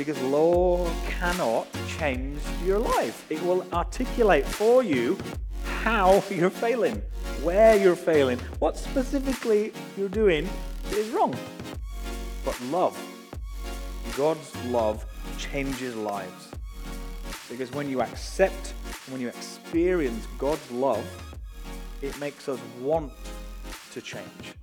Because law cannot change your life. It will articulate for you how you're failing, where you're failing, what specifically you're doing is wrong. But love, God's love changes lives. Because when you accept, when you experience God's love, it makes us want to change.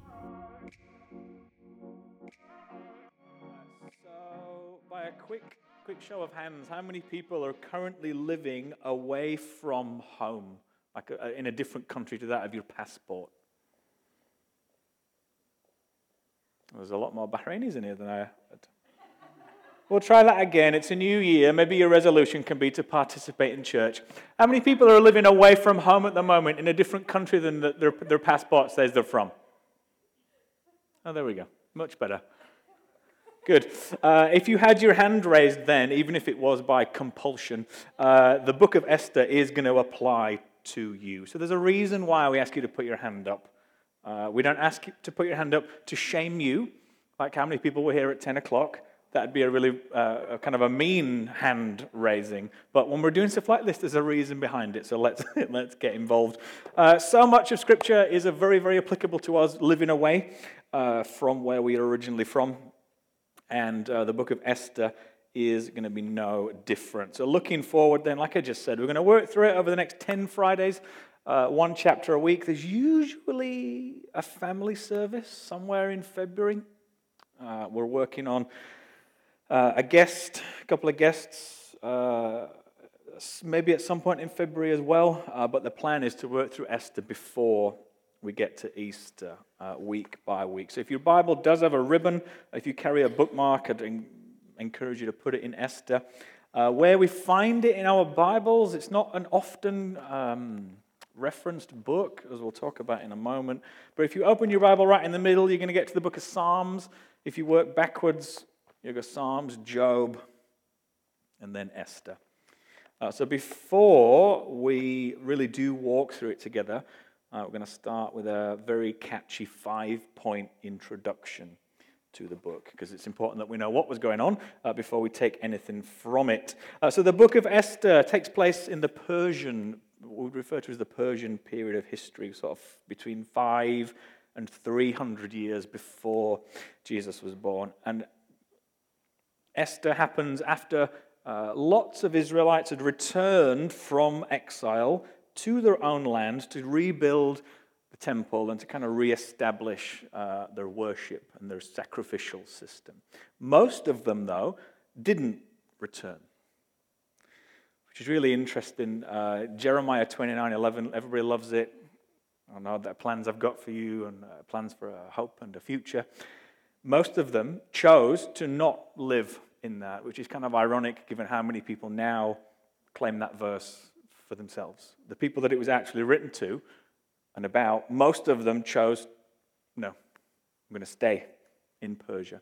Quick, quick show of hands, how many people are currently living away from home, like uh, in a different country to that of your passport? There's a lot more Bahrainis in here than I. We'll try that again. It's a new year. Maybe your resolution can be to participate in church. How many people are living away from home at the moment in a different country than the, their, their passport says they're from? Oh, there we go. Much better. Good. Uh, if you had your hand raised then, even if it was by compulsion, uh, the book of Esther is going to apply to you. So there's a reason why we ask you to put your hand up. Uh, we don't ask you to put your hand up to shame you, like how many people were here at 10 o'clock that'd be a really uh, a kind of a mean hand raising. But when we're doing stuff like this, there's a reason behind it. So let's let's get involved. Uh, so much of Scripture is a very very applicable to us living away uh, from where we are originally from, and uh, the book of Esther is going to be no different. So looking forward, then, like I just said, we're going to work through it over the next ten Fridays. Uh, one chapter a week. There's usually a family service somewhere in February. Uh, we're working on uh, a guest, a couple of guests, uh, maybe at some point in February as well, uh, but the plan is to work through Esther before we get to Easter, uh, week by week. So if your Bible does have a ribbon, if you carry a bookmark, I'd encourage you to put it in Esther. Uh, where we find it in our Bibles, it's not an often um, referenced book, as we'll talk about in a moment. But if you open your Bible right in the middle, you're going to get to the book of Psalms. If you work backwards, You've got Psalms, Job, and then Esther. Uh, so before we really do walk through it together, uh, we're going to start with a very catchy five point introduction to the book because it's important that we know what was going on uh, before we take anything from it. Uh, so the book of Esther takes place in the Persian, what we refer to as the Persian period of history, sort of between five and 300 years before Jesus was born. And Esther happens after uh, lots of Israelites had returned from exile to their own land to rebuild the temple and to kind of reestablish uh, their worship and their sacrificial system. Most of them, though, didn't return, which is really interesting. Uh, Jeremiah 29 11, everybody loves it. I know the plans I've got for you and uh, plans for a hope and a future. Most of them chose to not live in that, which is kind of ironic given how many people now claim that verse for themselves. The people that it was actually written to and about, most of them chose, no, I'm going to stay in Persia,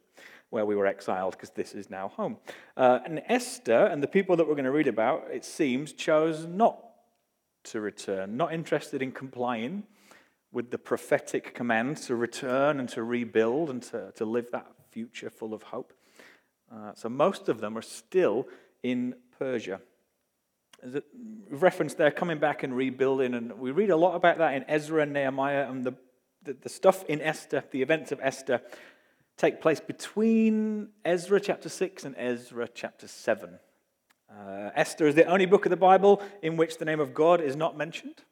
where we were exiled, because this is now home. Uh, and Esther and the people that we're going to read about, it seems, chose not to return, not interested in complying with the prophetic command to return and to rebuild and to, to live that future full of hope. Uh, so most of them are still in Persia. A reference there coming back and rebuilding, and we read a lot about that in Ezra and Nehemiah, and the, the, the stuff in Esther, the events of Esther, take place between Ezra chapter 6 and Ezra chapter 7. Uh, Esther is the only book of the Bible in which the name of God is not mentioned,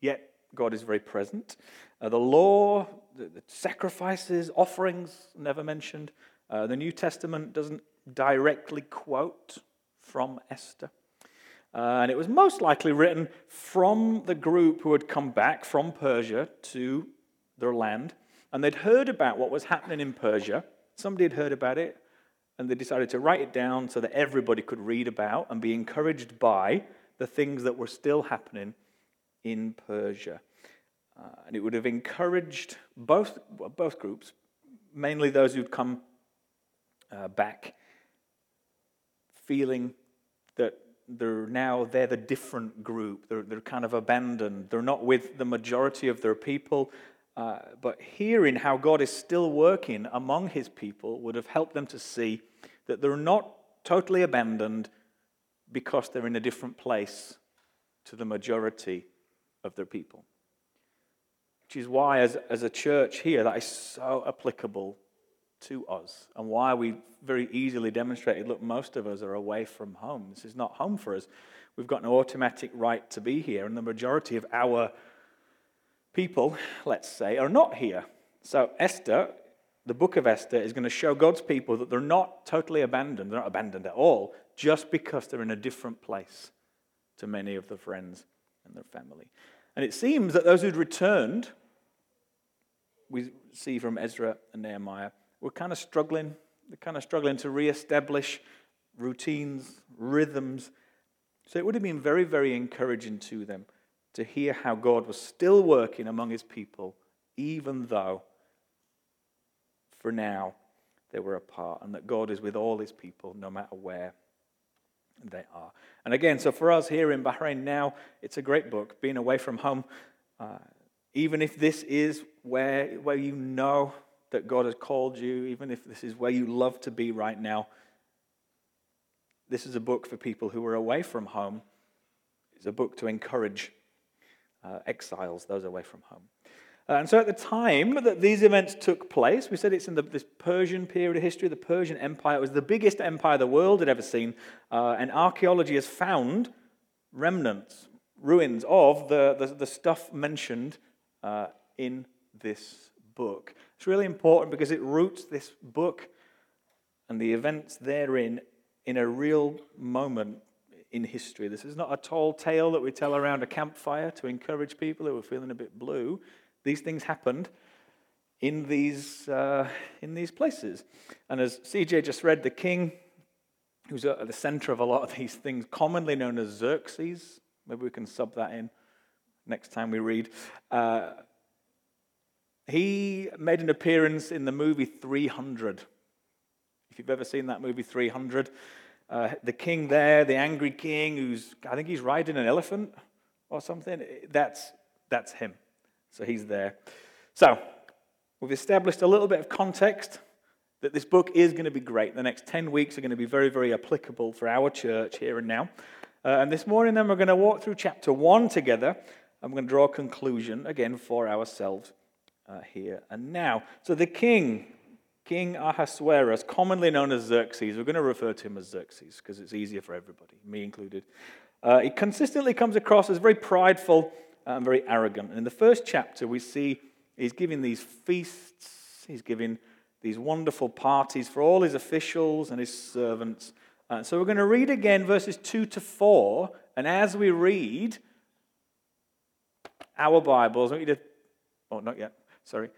yet God is very present. Uh, the law, the, the sacrifices, offerings, never mentioned. Uh, the New Testament doesn't directly quote from Esther. Uh, and it was most likely written from the group who had come back from Persia to their land. And they'd heard about what was happening in Persia. Somebody had heard about it, and they decided to write it down so that everybody could read about and be encouraged by the things that were still happening in Persia. Uh, and it would have encouraged both, well, both groups, mainly those who'd come uh, back, feeling that they're now they're the different group. They're, they're kind of abandoned. They're not with the majority of their people. Uh, but hearing how God is still working among his people would have helped them to see that they're not totally abandoned because they're in a different place to the majority of their people. Which is why, as, as a church here, that is so applicable to us, and why we very easily demonstrated look, most of us are away from home. This is not home for us. We've got no automatic right to be here, and the majority of our people, let's say, are not here. So, Esther, the book of Esther, is going to show God's people that they're not totally abandoned. They're not abandoned at all, just because they're in a different place to many of their friends and their family. And it seems that those who'd returned, we see from Ezra and Nehemiah, were kind of struggling. They're kind of struggling to re-establish routines, rhythms. So it would have been very, very encouraging to them to hear how God was still working among his people, even though for now they were apart, and that God is with all his people no matter where they are. And again, so for us here in Bahrain now, it's a great book, being away from home. Uh, even if this is where, where you know that God has called you, even if this is where you love to be right now, this is a book for people who are away from home. It's a book to encourage uh, exiles, those away from home. Uh, and so at the time that these events took place, we said it's in the, this Persian period of history, the Persian Empire. Was the biggest empire the world had ever seen. Uh, and archaeology has found remnants, ruins of the, the, the stuff mentioned uh, in this book. It's really important because it roots this book and the events therein in a real moment in history. This is not a tall tale that we tell around a campfire to encourage people who are feeling a bit blue. These things happened in these, uh, in these places. And as CJ just read, the king, who's at the center of a lot of these things, commonly known as Xerxes, maybe we can sub that in next time we read. Uh, he made an appearance in the movie 300. If you've ever seen that movie 300, uh, the king there, the angry king, who's, I think he's riding an elephant or something, that's, that's him. So he's there. So we've established a little bit of context that this book is going to be great. The next 10 weeks are going to be very, very applicable for our church here and now. Uh, and this morning, then, we're going to walk through chapter 1 together, we're going to draw a conclusion again for ourselves uh, here and now. So the king, King Ahasuerus, commonly known as Xerxes, we're going to refer to him as Xerxes because it's easier for everybody, me included. Uh, he consistently comes across as very prideful and very arrogant. And in the first chapter, we see he's giving these feasts, he's giving these wonderful parties for all his officials and his servants. Uh, so we're going to read again verses 2 to 4. And as we read our Bibles, I want you to, oh, not yet sorry,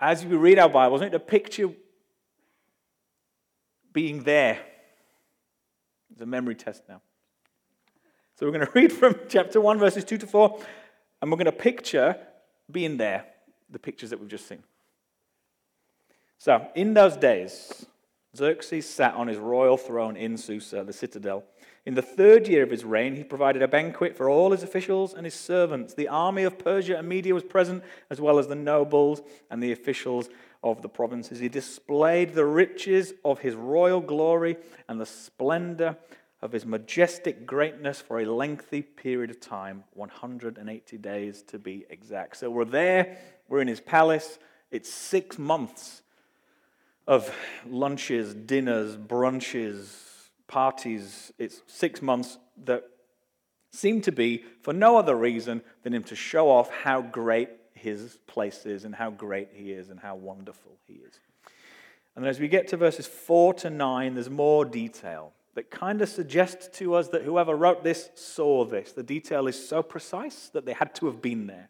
as we read our Bibles, I need to picture being there. It's a memory test now. So we're going to read from chapter 1, verses 2 to 4, and we're going to picture being there, the pictures that we've just seen. So, in those days, Xerxes sat on his royal throne in Susa, the citadel. In the third year of his reign, he provided a banquet for all his officials and his servants. The army of Persia and Media was present, as well as the nobles and the officials of the provinces. He displayed the riches of his royal glory and the splendor of his majestic greatness for a lengthy period of time 180 days to be exact. So we're there, we're in his palace. It's six months of lunches, dinners, brunches, parties, it's six months that seem to be for no other reason than him to show off how great his place is and how great he is and how wonderful he is. And as we get to verses 4 to 9, there's more detail that kind of suggests to us that whoever wrote this saw this. The detail is so precise that they had to have been there.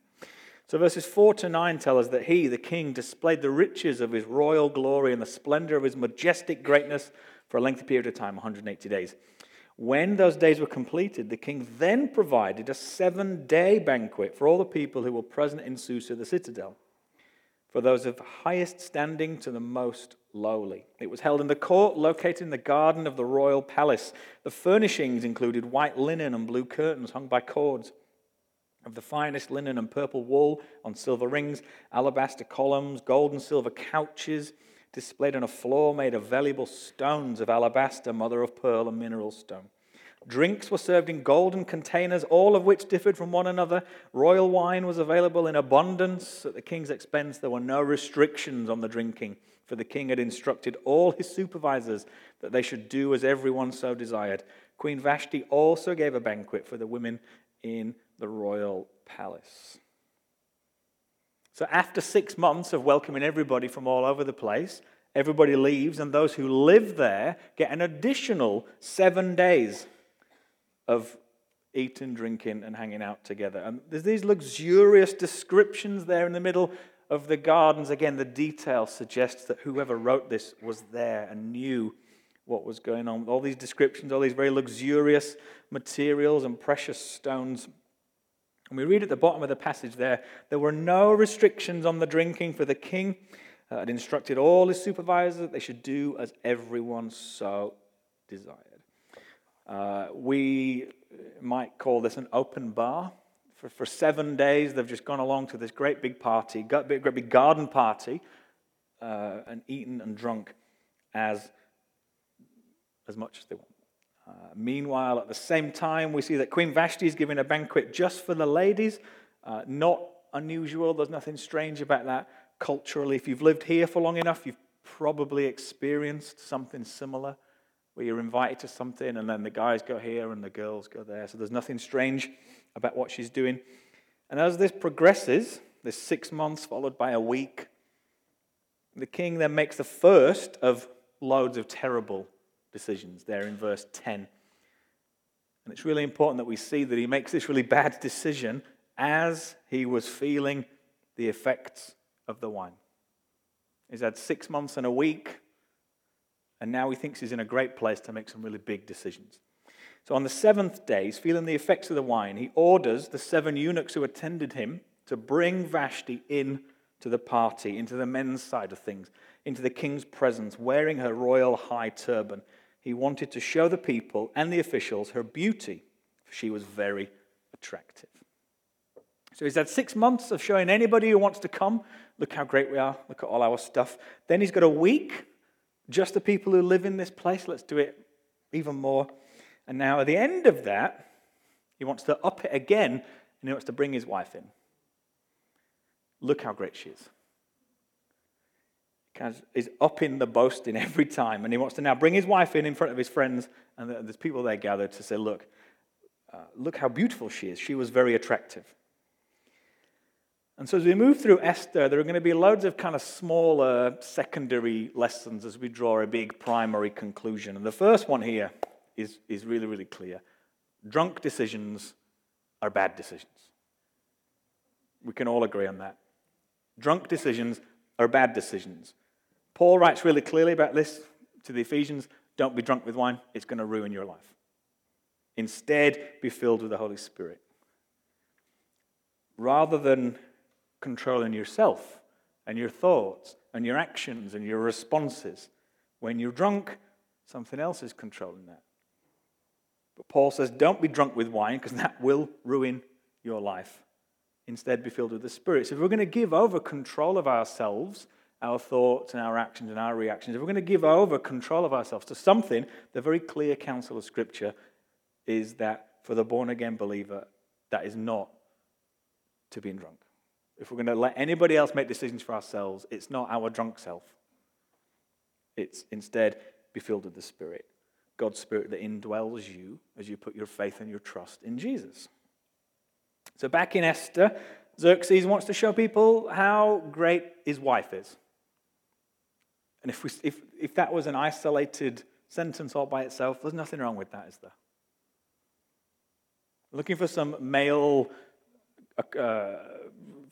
So verses 4 to 9 tell us that he, the king, displayed the riches of his royal glory and the splendor of his majestic greatness for a lengthy period of time, 180 days. When those days were completed, the king then provided a seven day banquet for all the people who were present in Susa, the citadel, for those of highest standing to the most lowly. It was held in the court located in the garden of the royal palace. The furnishings included white linen and blue curtains hung by cords of the finest linen and purple wool on silver rings, alabaster columns, gold and silver couches displayed on a floor made of valuable stones of alabaster, mother of pearl, and mineral stone. Drinks were served in golden containers, all of which differed from one another. Royal wine was available in abundance. At the king's expense, there were no restrictions on the drinking, for the king had instructed all his supervisors that they should do as everyone so desired. Queen Vashti also gave a banquet for the women in the royal palace. So, after six months of welcoming everybody from all over the place, everybody leaves, and those who live there get an additional seven days of eating, drinking, and hanging out together. And there's these luxurious descriptions there in the middle of the gardens. Again, the detail suggests that whoever wrote this was there and knew what was going on. All these descriptions, all these very luxurious materials and precious stones and we read at the bottom of the passage there there were no restrictions on the drinking, for the king uh, had instructed all his supervisors that they should do as everyone so desired. Uh, we might call this an open bar. For, for seven days, they've just gone along to this great big party, great big garden party, uh, and eaten and drunk as, as much as they want. Uh, meanwhile, at the same time, we see that Queen Vashti is giving a banquet just for the ladies. Uh, not unusual, there's nothing strange about that culturally. If you've lived here for long enough, you've probably experienced something similar where you're invited to something and then the guys go here and the girls go there. So there's nothing strange about what she's doing. And as this progresses, this six months followed by a week, the king then makes the first of loads of terrible decisions there in verse 10. And it's really important that we see that he makes this really bad decision as he was feeling the effects of the wine. He's had six months and a week, and now he thinks he's in a great place to make some really big decisions. So on the seventh day, he's feeling the effects of the wine. He orders the seven eunuchs who attended him to bring Vashti in to the party, into the men's side of things, into the king's presence, wearing her royal high turban he wanted to show the people and the officials her beauty, for she was very attractive. So he's had six months of showing anybody who wants to come, look how great we are, look at all our stuff. Then he's got a week, just the people who live in this place, let's do it even more. And now at the end of that, he wants to up it again and he wants to bring his wife in. Look how great she is is up in the boasting every time. And he wants to now bring his wife in in front of his friends. And there's people there gathered to say, Look, uh, look how beautiful she is. She was very attractive. And so, as we move through Esther, there are going to be loads of kind of smaller secondary lessons as we draw a big primary conclusion. And the first one here is, is really, really clear drunk decisions are bad decisions. We can all agree on that. Drunk decisions are bad decisions. Paul writes really clearly about this to the Ephesians don't be drunk with wine, it's going to ruin your life. Instead, be filled with the Holy Spirit. Rather than controlling yourself and your thoughts and your actions and your responses, when you're drunk, something else is controlling that. But Paul says, don't be drunk with wine because that will ruin your life. Instead, be filled with the Spirit. So, if we're going to give over control of ourselves our thoughts and our actions and our reactions, if we're going to give over control of ourselves to something, the very clear counsel of Scripture is that for the born again believer, that is not to being drunk. If we're going to let anybody else make decisions for ourselves, it's not our drunk self. It's instead be filled with the Spirit, God's Spirit that indwells you as you put your faith and your trust in Jesus. So, back in Esther, Xerxes wants to show people how great his wife is. And if, we, if, if that was an isolated sentence all by itself, there's nothing wrong with that, is there? Looking for some male uh,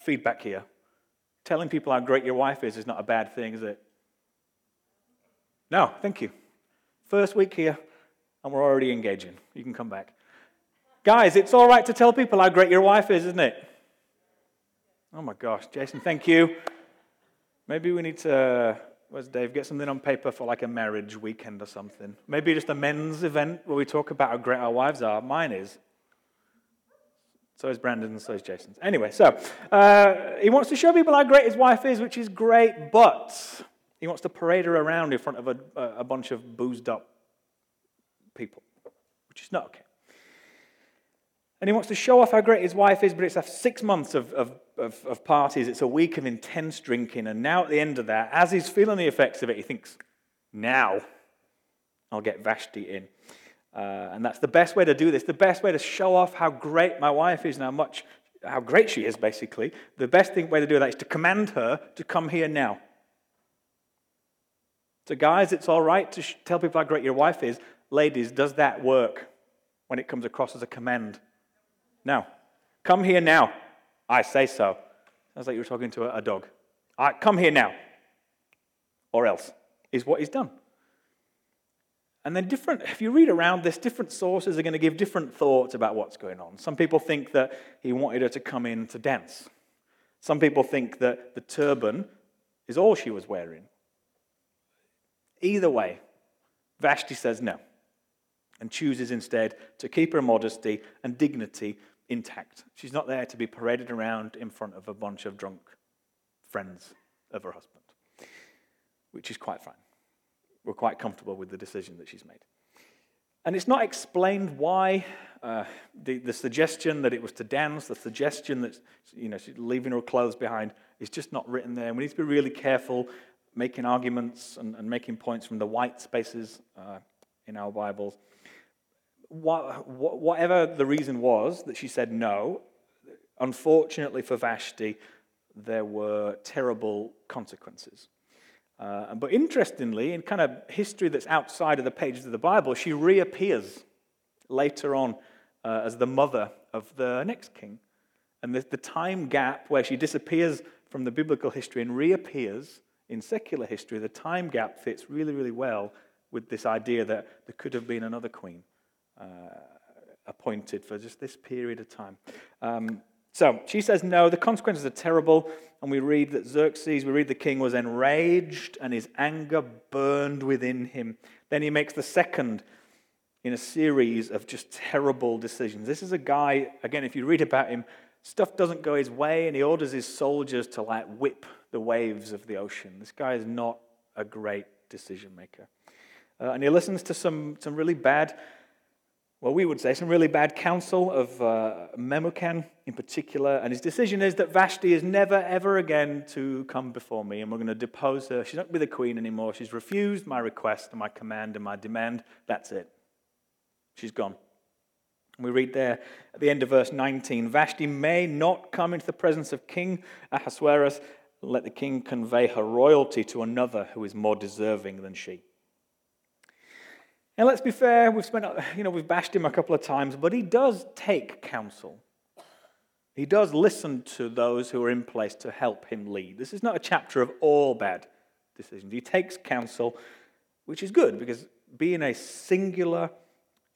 feedback here. Telling people how great your wife is is not a bad thing, is it? No, thank you. First week here, and we're already engaging. You can come back. Guys, it's all right to tell people how great your wife is, isn't it? Oh my gosh, Jason, thank you. Maybe we need to Where's Dave? Get something on paper for like a marriage weekend or something. Maybe just a men's event where we talk about how great our wives are. Mine is. So is Brandon and so is Jason's. Anyway, so uh, he wants to show people how great his wife is, which is great, but He wants to parade her around in front of a, a bunch of boozed up people, which is not okay. And he wants to show off how great his wife is, but it's after six months of, of, of, of, parties. It's a week of intense drinking. And now, at the end of that, as he's feeling the effects of it, he thinks, now I'll get Vashti in. Uh, and that's the best way to do this. The best way to show off how great my wife is and how much, how great she is, basically. The best thing, way to do that is to command her to come here now. So, guys, it's all right to sh- tell people how great your wife is. Ladies, does that work when it comes across as a command? Now, come here now. I say so. Sounds like you were talking to a, a dog. I come here now. Or else, is what he's done. And then, different, if you read around this, different sources are going to give different thoughts about what's going on. Some people think that he wanted her to come in to dance. Some people think that the turban is all she was wearing. Either way, Vashti says no and chooses instead to keep her modesty and dignity intact. She's not there to be paraded around in front of a bunch of drunk friends of her husband, which is quite fine. We're quite comfortable with the decision that she's made. And it's not explained why. Uh, the, the suggestion that it was to dance, the suggestion that you know, she's leaving her clothes behind, is just not written there. We need to be really careful making arguments and, and making points from the white spaces uh, in our Bibles whatever the reason was that she said no, unfortunately for Vashti, there were terrible consequences. Uh, but interestingly, in kind of history that's outside of the pages of the Bible, she reappears later on uh, as the mother of the next king. And the, the time gap where she disappears from the biblical history and reappears in secular history, the time gap fits really, really well with this idea that there could have been another queen uh, appointed for just this period of time. Um, so she says no, the consequences are terrible. And we read that Xerxes, we read the king was enraged and his anger burned within him. Then he makes the second in a series of just terrible decisions. This is a guy, again, if you read about him, stuff doesn't go his way and he orders his soldiers to like whip the waves of the ocean. This guy is not a great decision maker. Uh, and he listens to some, some really bad well, we would say some really bad counsel of uh, Memucan in particular. And his decision is that Vashti is never, ever again to come before me, and we're going to depose her. She's not going to be the queen anymore. She's refused my request and my command and my demand. That's it. She's gone. We read there at the end of verse 19 Vashti may not come into the presence of King Ahasuerus. Let the king convey her royalty to another who is more deserving than she. And let's be fair, we've spent, you know, we've bashed him a couple of times, but he does take counsel. He does listen to those who are in place to help him lead. This is not a chapter of all bad decisions. He takes counsel, which is good because being a singular,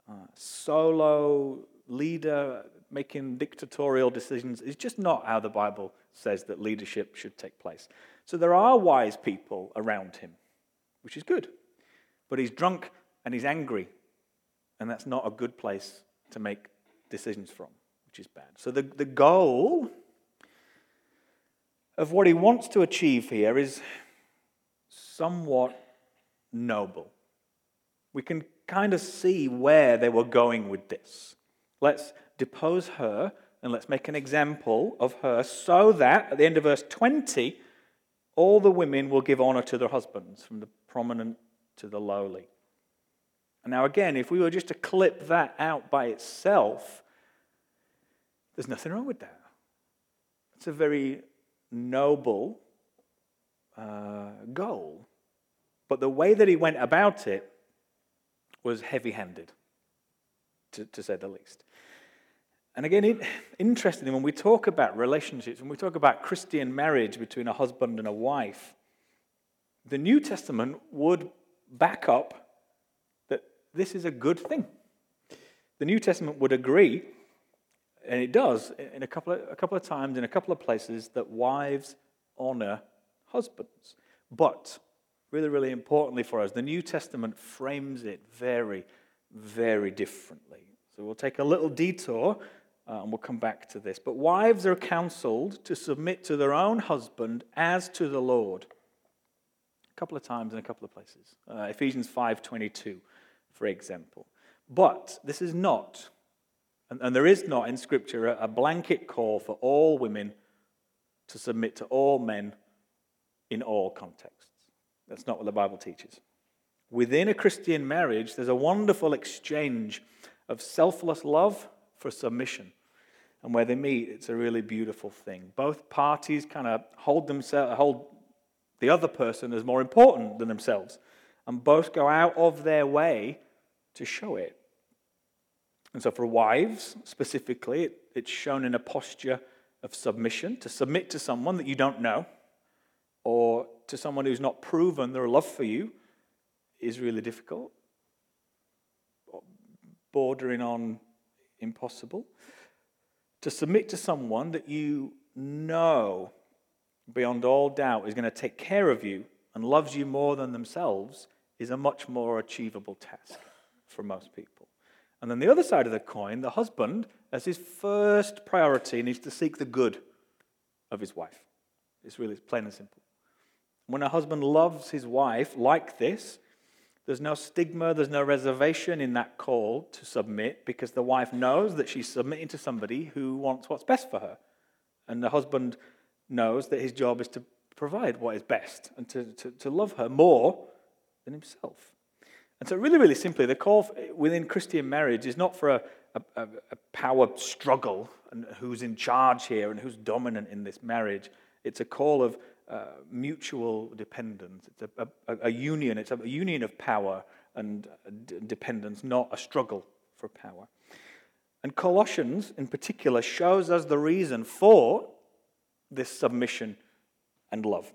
uh, solo leader making dictatorial decisions is just not how the Bible says that leadership should take place. So there are wise people around him, which is good. But he's drunk and he's angry. And that's not a good place to make decisions from, which is bad. So the, the goal of what he wants to achieve here is somewhat noble. We can kind of see where they were going with this. Let's depose her and let's make an example of her so that at the end of verse 20, all the women will give honor to their husbands, from the prominent to the lowly. Now, again, if we were just to clip that out by itself, there's nothing wrong with that. It's a very noble uh, goal. But the way that he went about it was heavy handed, to, to, say the least. And again, it, interestingly, when we talk about relationships, when we talk about Christian marriage between a husband and a wife, the New Testament would back up this is a good thing. The New Testament would agree, and it does in a couple of, a couple of times in a couple of places, that wives honor husbands. But, really, really importantly for us, the New Testament frames it very, very differently. So we'll take a little detour uh, and we'll come back to this. But wives are counseled to submit to their own husband as to the Lord. A couple of times in a couple of places. Uh, Ephesians 5:22, for example. But this is not, and, and there is not in Scripture, a, a blanket call for all women to submit to all men in all contexts. That's not what the Bible teaches. Within a Christian marriage, there's a wonderful exchange of selfless love for submission. And where they meet, it's a really beautiful thing. Both parties kind of hold themselves, hold the other person as more important than themselves, and both go out of their way to show it. And so, for wives specifically, it, it's shown in a posture of submission to submit to someone that you don't know or to someone who's not proven their love for you is really difficult, bordering on impossible. To submit to someone that you know beyond all doubt is going to take care of you and loves you more than themselves is a much more achievable task for most people. And then the other side of the coin, the husband, as his first priority, needs to seek the good of his wife. It's really plain and simple. When a husband loves his wife like this, there's no stigma, there's no reservation in that call to submit because the wife knows that she's submitting to somebody who wants what's best for her. And the husband knows that his job is to provide what is best and to, to, to love her more than himself. And so, really, really simply, the call within Christian marriage is not for a, a, a, power struggle and who's in charge here and who's dominant in this marriage. It's a call of uh, mutual dependence. It's a, a, a, union. It's a union of power and d- dependence, not a struggle for power. And Colossians, in particular, shows us the reason for this submission and love.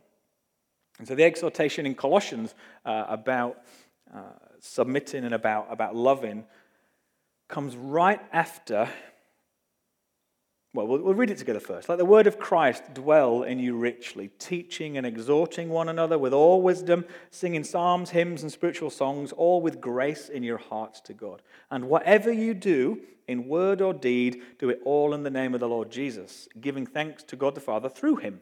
And so the exhortation in Colossians uh, about uh, submitting and about, about loving comes right after well, well, we'll read it together first. Let the word of Christ dwell in you richly, teaching and exhorting one another with all wisdom, singing psalms, hymns, and spiritual songs, all with grace in your hearts to God. And whatever you do, in word or deed, do it all in the name of the Lord Jesus, giving thanks to God the Father through him.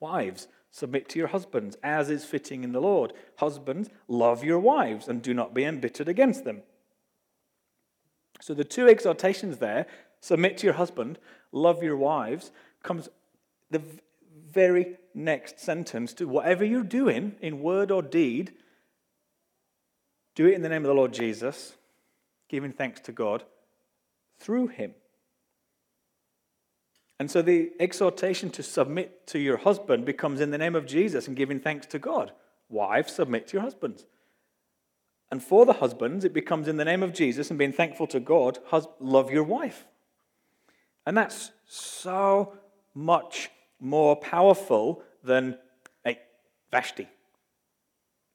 Wives, submit to your husbands, as is fitting in the Lord. Husbands, love your wives, and do not be embittered against them. So the two exhortations there submit to your husband, love your wives, comes the very next sentence to whatever you're doing in word or deed, do it in the name of the Lord Jesus, giving thanks to God through him. And so the exhortation to submit to your husband becomes in the name of Jesus and giving thanks to God. Wives, submit to your husbands. And for the husbands, it becomes in the name of Jesus and being thankful to God, love your wife. And that's so much more powerful than, hey, Vashti,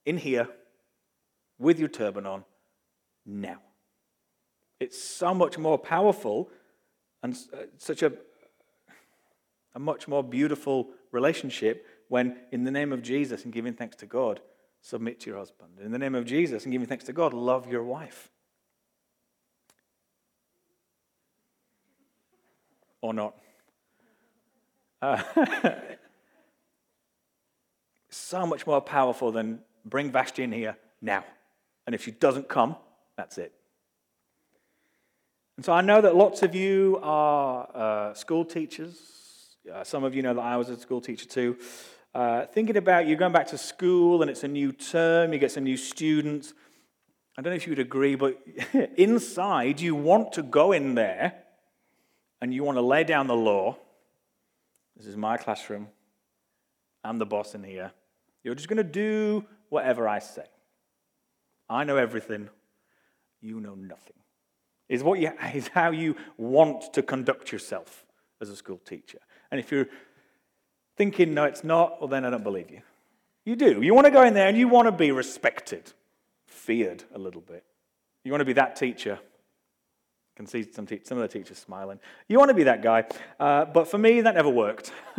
in here with your turban on now. It's so much more powerful and uh, such a, a much more beautiful relationship when, in the name of Jesus and giving thanks to God, submit to your husband. In the name of Jesus and giving thanks to God, love your wife. or not. Uh, so much more powerful than bring Vashti in here now. And if she doesn't come, that's it. And so I know that lots of you are uh, school teachers. Uh, some of you know that I was a school teacher too. Uh, thinking about you going back to school and it's a new term, you get some new students. I don't know if you would agree, but inside you want to go in there and you want to lay down the law, this is my classroom, I'm the boss in here. You're just going to do whatever I say. I know everything, you know nothing. Is, what you, is how you want to conduct yourself as a school teacher. And if you're thinking, no, it's not, well, then I don't believe you. You do. You want to go in there and you want to be respected, feared a little bit. You want to be that teacher I can see some, te- some of the teachers smiling. You want to be that guy. Uh, but for me, that never worked.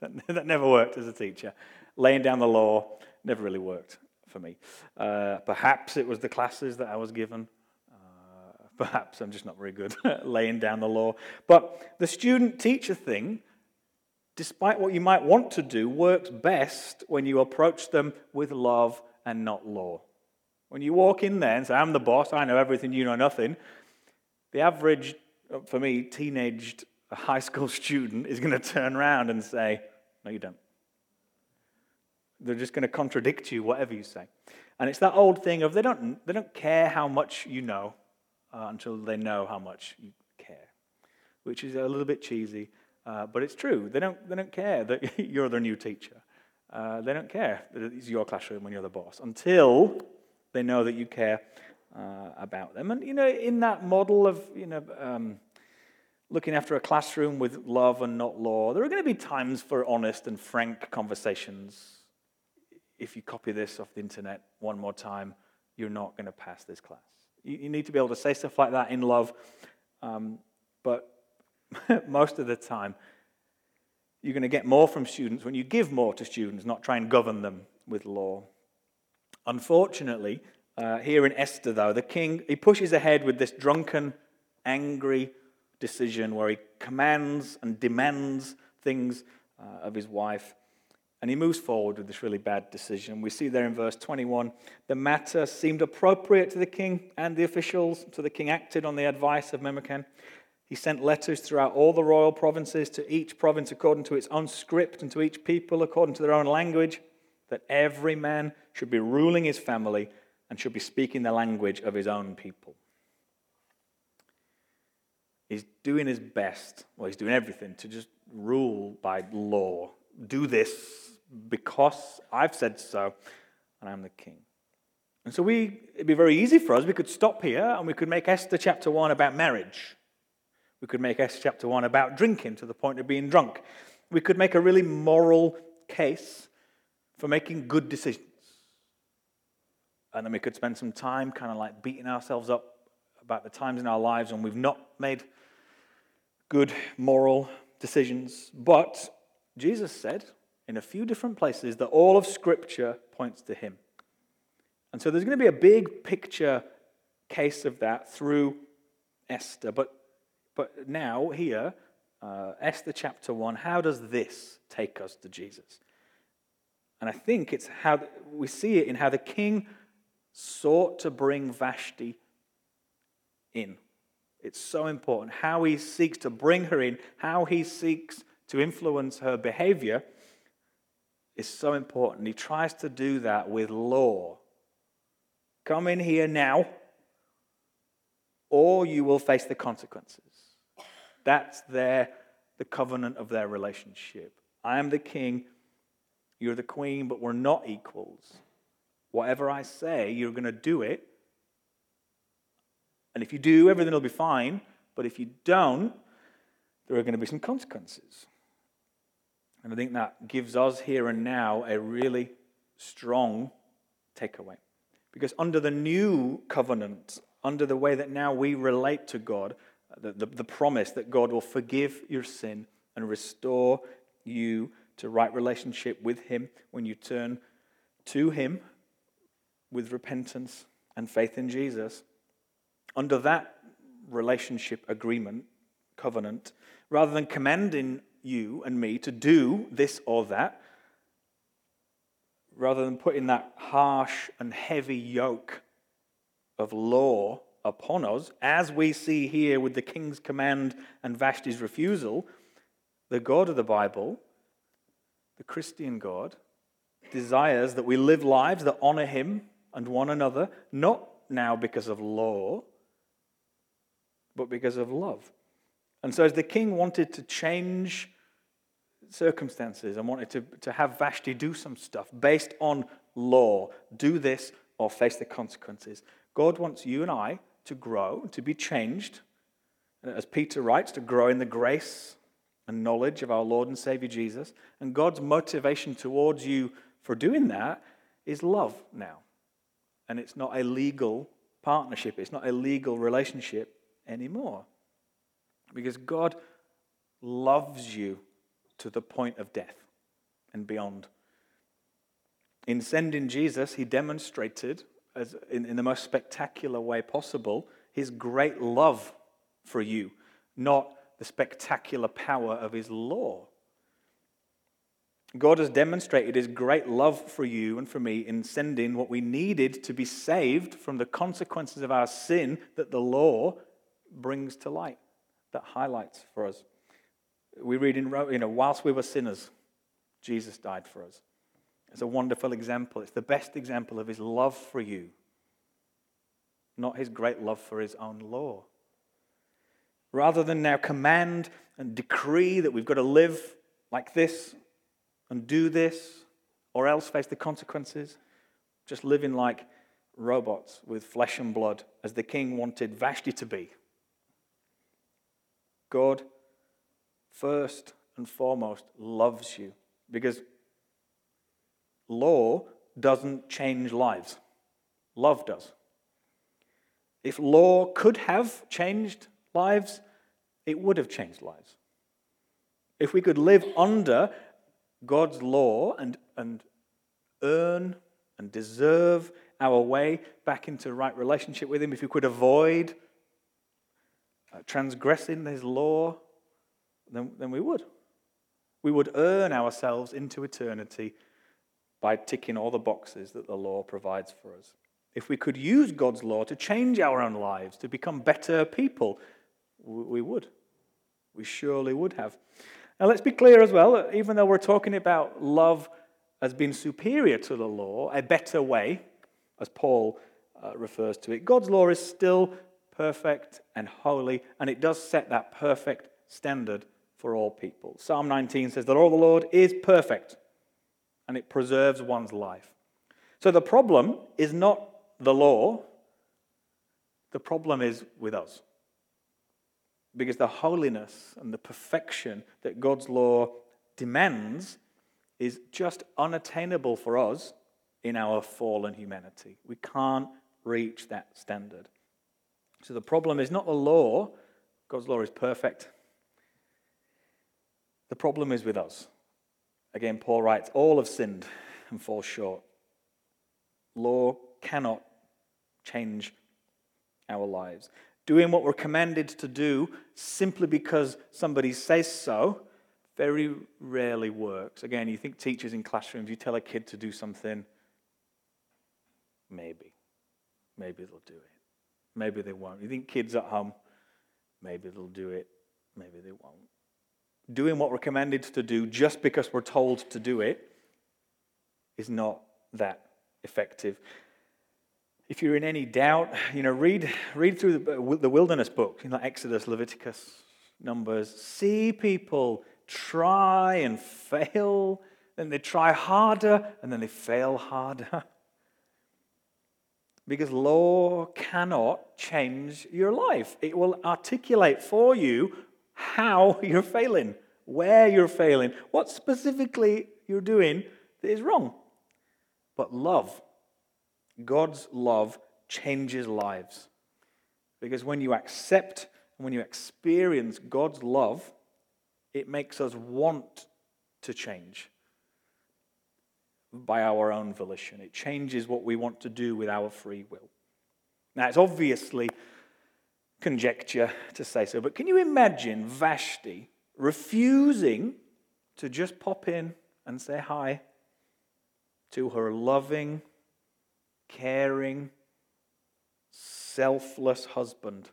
that, that, never worked as a teacher. Laying down the law never really worked for me. Uh, perhaps it was the classes that I was given. Uh, perhaps I'm just not very good at laying down the law. But the student teacher thing despite what you might want to do, works best when you approach them with love and not law. When you walk in there and say, I'm the boss, I know everything, you know nothing, the average, for me, teenaged high school student is going to turn around and say, No, you don't. They're just going to contradict you, whatever you say. And it's that old thing of they don't, they don't care how much you know uh, until they know how much you care, which is a little bit cheesy, uh, but it's true. They don't, they don't care that you're their new teacher. Uh, they don't care that it's your classroom when you're the boss until they know that you care uh, about them. And, you know, in that model of, you know, um, looking after a classroom with love and not law, there are going to be times for honest and frank conversations. If you copy this off the internet one more time, you're not going to pass this class. You, you need to be able to say stuff like that in love, um, but most of the time, you're going to get more from students when you give more to students, not try and govern them with law. Unfortunately, uh, here in Esther, though, the king he pushes ahead with this drunken, angry decision where he commands and demands things uh, of his wife. And he moves forward with this really bad decision. We see there in verse 21 the matter seemed appropriate to the king and the officials, so the king acted on the advice of Memucan. He sent letters throughout all the royal provinces to each province according to its own script and to each people according to their own language, that every man should be ruling his family and should be speaking the language of his own people. He's doing his best, well, he's doing everything to just rule by law. Do this because I've said so, and I'm the king. And so we, it'd be very easy for us. We could stop here and we could make Esther chapter 1 about marriage. We could make Esther chapter 1 about drinking to the point of being drunk. We could make a really moral case for making good decisions. And then we could spend some time kind of like beating ourselves up about the times in our lives when we've not made good moral decisions. But Jesus said in a few different places that all of Scripture points to Him. And so there's going to be a big picture case of that through Esther. But but now, here, uh, Esther chapter 1, how does this take us to Jesus? And I think it's how we see it in how the king sought to bring Vashti in. It's so important. How he seeks to bring her in, how he seeks to influence her behavior is so important. He tries to do that with law. Come in here now, or you will face the consequences. That's their, the covenant of their relationship. I am the king, you're the queen, but we're not equals. Whatever I say, you're going to do it. And if you do, everything will be fine. But if you don't, there are going to be some consequences. And I think that gives us here and now a really strong takeaway. Because under the new covenant, under the way that now we relate to God, the, the, the promise that God will forgive your sin and restore you to right relationship with Him when you turn to Him with repentance and faith in Jesus. Under that relationship agreement, covenant, rather than commanding you and me to do this or that, rather than putting that harsh and heavy yoke of law upon us, as we see here with the king's command and Vashti's refusal, the God of the Bible, the Christian God, desires that we live lives that honor him and one another, not now because of law, but because of love. And so, as the king wanted to change circumstances and wanted to, to have Vashti do some stuff based on law, do this or face the consequences, God wants you and I to grow, to be changed. As Peter writes, to grow in the grace and knowledge of our Lord and Savior Jesus. And God's motivation towards you for doing that is love now. And it's not a legal partnership, it's not a legal relationship anymore. Because God loves you to the point of death and beyond. In sending Jesus, he demonstrated as in, in the most spectacular way possible, his great love for you, not the spectacular power of his law. God has demonstrated his great love for you and for me in sending what we needed to be saved from the consequences of our sin that the law brings to light, that highlights for us. We read in, you know, whilst we were sinners, Jesus died for us. It's a wonderful example. It's the best example of his love for you, not his great love for his own law. Rather than now command and decree that we've got to live like this and do this or else face the consequences, just living like robots with flesh and blood as the king wanted Vashti to be. God, first and foremost, loves you because law doesn't change lives, love does. If law could have changed lives, it would have changed lives. If we could live under God's law and, and earn and deserve our way back into right relationship with Him, if we could avoid uh, transgressing His law, then, then we would. We would earn ourselves into eternity by ticking all the boxes that the law provides for us. If we could use God's law to change our own lives, to become better people, we would. We surely would have. Now, let's be clear as well, even though we're talking about love as being superior to the law, a better way, as Paul uh, refers to it, God's law is still perfect and holy, and it does set that perfect standard for all people. Psalm 19 says, that all the Lord is perfect, and it preserves one's life. So the problem is not the law, the problem is with us. Because the holiness and the perfection that God's law demands is just unattainable for us in our fallen humanity. We can't reach that standard. So the problem is not the law, God's law is perfect. The problem is with us. Again, Paul writes, All have sinned and fall short. Law cannot change our lives doing what we're commanded to do simply because somebody says so very rarely works. Again, you think teachers in classrooms, you tell a kid to do something, maybe. Maybe they'll do it. Maybe they won't. You think kids at home, maybe they'll do it, maybe they won't. Doing what we're commanded to do just because we're told to do it is not that effective if you're in any doubt, you know, read, read through the, uh, the wilderness book, you know, Exodus, Leviticus, Numbers. See people try and fail, then they try harder, and then they fail harder. because law cannot change your life. It will articulate for you how you're failing, where you're failing, what specifically you're doing that is wrong. But love God's love changes lives. Because when you accept and when you experience God's love, it makes us want to change by our own volition. It changes what we want to do with our free will. Now, it's obviously conjecture to say so, but can you imagine Vashti refusing to just pop in and say hi to her loving, caring, selfless husband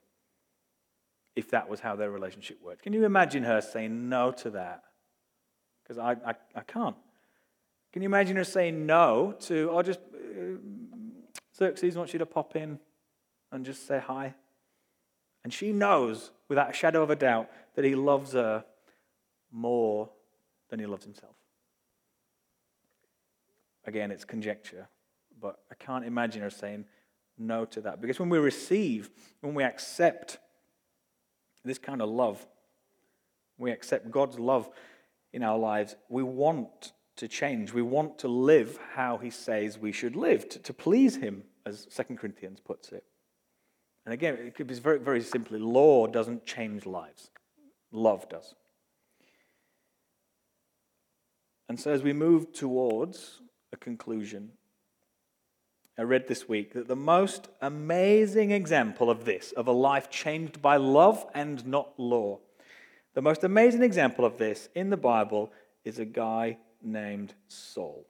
if that was how their relationship worked. Can you imagine her saying no to that? Because I, I, I, can't. Can you imagine her saying no to, oh, just, uh, Xerxes wants you to pop in and just say hi? And she knows, without a shadow of a doubt, that he loves her more than he loves himself. Again, it's conjecture but I can't imagine her saying no to that. Because when we receive, when we accept this kind of love, we accept God's love in our lives, we want to change. We want to live how He says we should live, to, to please Him, as 2 Corinthians puts it. And again, it could be very, very simply law doesn't change lives, love does. And so, as we move towards a conclusion, I read this week that the most amazing example of this, of a life changed by love and not law, the most amazing example of this in the Bible is a guy named Saul,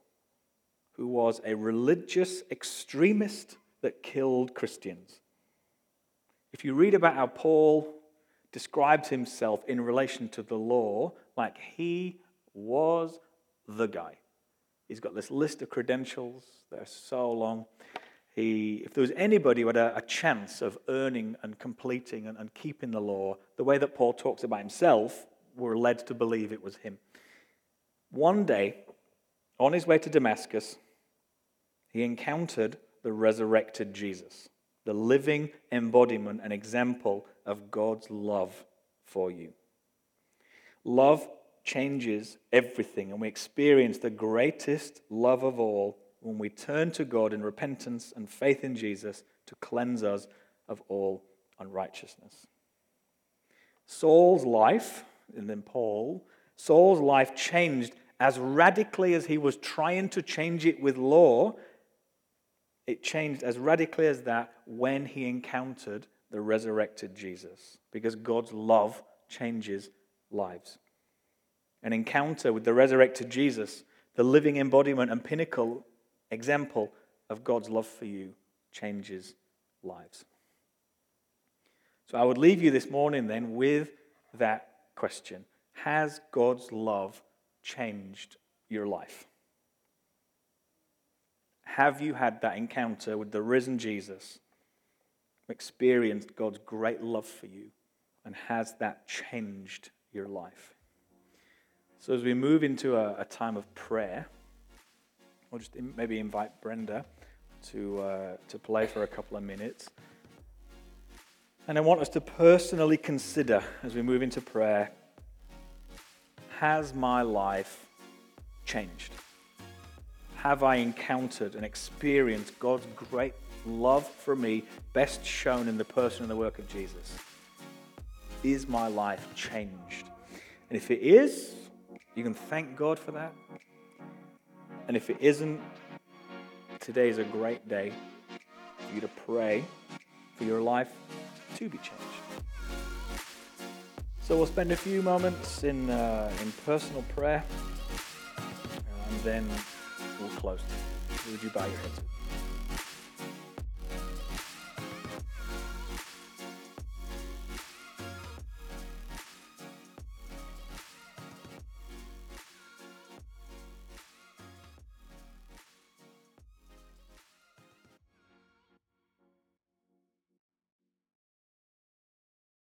who was a religious extremist that killed Christians. If you read about how Paul describes himself in relation to the law, like he was the guy. He's got this list of credentials that are so long. He, if there was anybody who had a, a chance of earning and completing and, and keeping the law, the way that Paul talks about himself, we're led to believe it was him. One day, on his way to Damascus, he encountered the resurrected Jesus, the living embodiment and example of God's love for you. Love changes everything, and we experience the greatest love of all when we turn to God in repentance and faith in Jesus to cleanse us of all unrighteousness. Saul's life, and then Paul, Saul's life changed as radically as he was trying to change it with law. It changed as radically as that when he encountered the resurrected Jesus, because God's love changes lives an encounter with the resurrected Jesus, the living embodiment and pinnacle example of God's love for you, changes lives. So I would leave you this morning then with that question Has God's love changed your life? Have you had that encounter with the risen Jesus, experienced God's great love for you, and has that changed your life? So, as we move into a, a time of prayer, we'll just maybe invite Brenda to, uh, to play for a couple of minutes. And I want us to personally consider as we move into prayer has my life changed? Have I encountered and experienced God's great love for me, best shown in the person and the work of Jesus? Is my life changed? And if it is, you can thank God for that. And if it isn't, today is a great day for you to pray for your life to be changed. So we'll spend a few moments in, uh, in personal prayer and then close. Would you bow your heads?